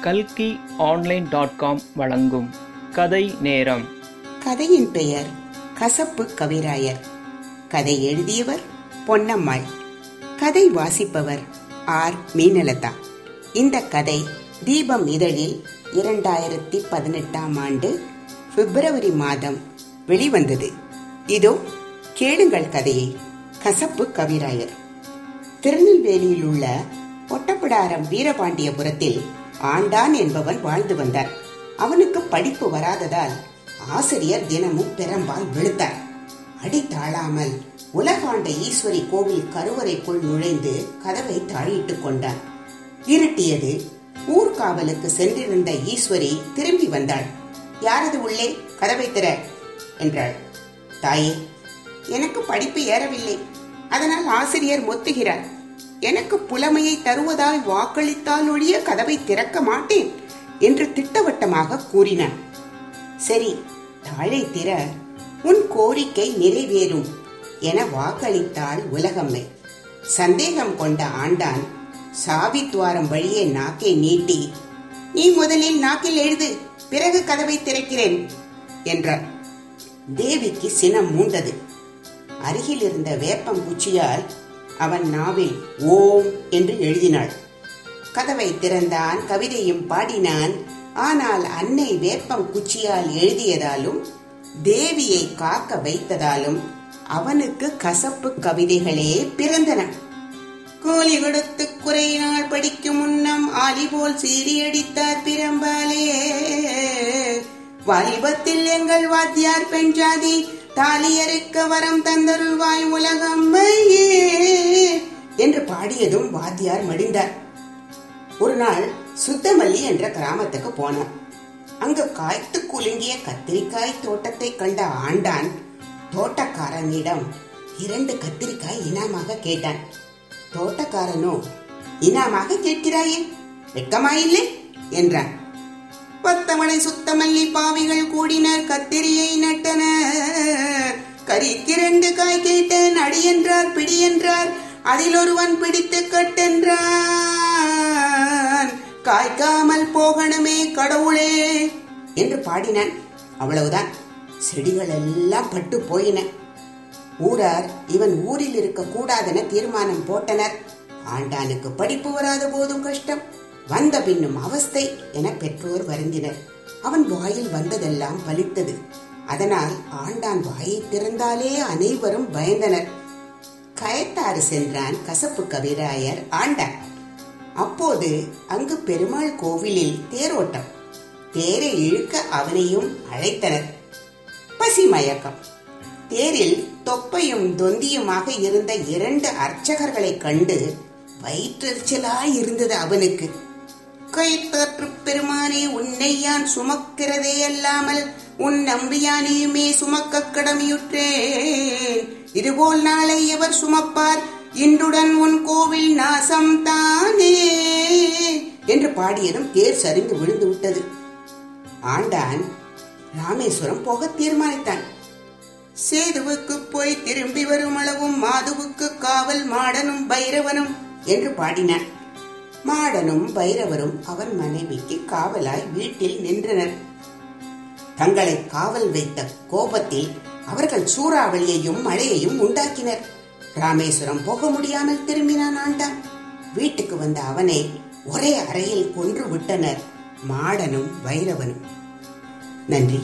கல்கி online dot com வழங்கும் கதை நேரம். கதையின் பெயர் கசப்பு கவிராயர். கதை எழுதியவர் பொன்னம்மாள். கதை வாசிப்பவர் ஆர் மீனலதா. இந்த கதை தீபம் இதழில் இரண்டாயிரத்தி பதினெட்டாம் ஆண்டு பிப்ரவரி மாதம் வெளிவந்தது. இதோ கேளுங்கள் கதையை கசப்பு கவிராயர். திருநெல்வேலியில் உள்ள ஒட்டப்பிடாரம் வீரபாண்டியபுரத்தில் ஆண்டான் என்பவன் வாழ்ந்து வந்தார். அவனுக்கு படிப்பு வராததால் ஆசிரியர் தினமும் பெரும்பால் விழுத்தார் அடி தாழாமல் உலகாண்ட ஈஸ்வரி கோவில் கருவறைக்குள் நுழைந்து கதவை தாழிட்டுக் கொண்டான். இருட்டியது ஊர்காவலுக்கு சென்றிருந்த ஈஸ்வரி திரும்பி வந்தாள். யாரது உள்ளே? கதவை திற என்றாள். தாயே எனக்கு படிப்பு ஏறவில்லை. அதனால் ஆசிரியர் மொத்துகிறார். எனக்கு புலமையை தருவதாய் வாக்களித்தால் ஒழிய கதவை திறக்க மாட்டேன் என்று திட்டவட்டமாக கூறினான். சரி தாழை திற உன் கோரிக்கை நிறைவேறும் என வாக்களித்தாள் உலகம்மை. சந்தேகம் கொண்ட ஆண்டான் சாவித்வாரம் வழியே நாக்கை நீட்டி நீ முதலில் நாக்கில் எழுது பிறகு கதவை திறக்கிறேன் என்றார் தேவிக்கு சினம் மூண்டது. அருகில் இருந்த வேப்பம் குச்சியால் அவன் நாவில் ஓம் என்று எழுதினாள். கதவை திறந்தான் கவிதையும் பாடினான். ஆனால் அன்னை வேப்பம் குச்சியால் எழுதியதாலும் தேவியை காக்க வைத்ததாலும் அவனுக்கு கசப்பு கவிதைகளே பிறந்தன. கோழி கொடுத்து குறையினால் படிக்கும் முன்னம் ஆலி போல் சீரியடித்தார் பிரம்பாலே. வாலிபத்தில் எங்கள் வாத்தியார் பெண் ஜாதி தாலியருக்க வரம் தந்தருள்வாய் உலகம்மையே என்று பாடியதும் வாத்தியார் மடிந்தார். ஒரு நாள் சுத்தமல்லி என்ற கிராமத்துக்கு போனான். அங்கு காய்த்து குலுங்கிய கத்திரிக்காய் தோட்டத்தை கண்ட ஆண்டான் தோட்டக்காரனிடம் இரண்டு கத்திரிக்காய் இனாமாக கேட்டான். தோட்டக்காரனோ இனாமாக கேட்கிறாயே? வெட்கமாயில்லை என்றான். பத்தமலை சுத்தமல்லி பாவிகள் கூடினர் கத்திரியை நட்டனர். கரிக்கு காய் கேட்டேன் அடி என்றார் பிடி என்றார். அதில் ஒருவன் பிடித்து கட்டென்றான். காய்க்காமல் போகணுமே கடவுளே என்று பாடினான். அவ்வளவுதான். செடிகள் எல்லாம் பட்டு போயின. ஊரார் இவன் ஊரில் இருக்க கூடாதென தீர்மானம் போட்டனர். ஆண்டானுக்கு படிப்பு வராத போதும் கஷ்டம். வந்த பின்னும் அவஸ்தை என பெற்றோர் வருந்தினர். அவன் வாயில் வந்ததெல்லாம் பலித்தது. அதனால் ஆண்டான் வாயை திறந்தாலே அனைவரும் பயந்தனர். கயத்தாறு சென்றான் கசப்பு கவிராயர் ஆண்ட அப்போது அங்கு பெருமாள் கோவிலில் தேரோட்டம். தேரை இழுக்க அவனையும் அழைத்தனர். பசி மயக்கம். தேரில் தொப்பையும் தொந்தியுமாக இருந்த இரண்டு அர்ச்சகர்களை கண்டு வயிற்றெரிச்சலாய் இருந்தது அவனுக்கு. கைத்தாற்று பெருமானே உன்னை யான் சுமக்கிறதே அல்லாமல் உன் நம்பியானையுமே சுமக்க கடமையுற்றேன். இதுபோல் நாளை எவர் சுமப்பார்? இன்றுடன் உன் கோவில் நாசம் தானே என்று பாடியதும் தேர் சரிந்து விழுந்து விட்டது. ஆண்டான் ராமேஸ்வரம் போக தீர்மானித்தான். சேதுவுக்கு போய் திரும்பி வரும் அளவும் மாதுவுக்கு காவல் மாடனும் பைரவனும் என்று பாடினான். மாடனும் பைரவரும் அவன் மனைவிக்கு காவலாய் வீட்டில் நின்றனர். தங்களை காவல் வைத்த கோபத்தில் அவர்கள் சூறாவளியையும் மழையையும் உண்டாக்கினர். ராமேஸ்வரம் போக முடியாமல் திரும்பினான் ஆண்டான். வீட்டுக்கு வந்த அவனை ஒரே அறையில் கொன்று விட்டனர் மாடனும் வைரவனும். நன்றி.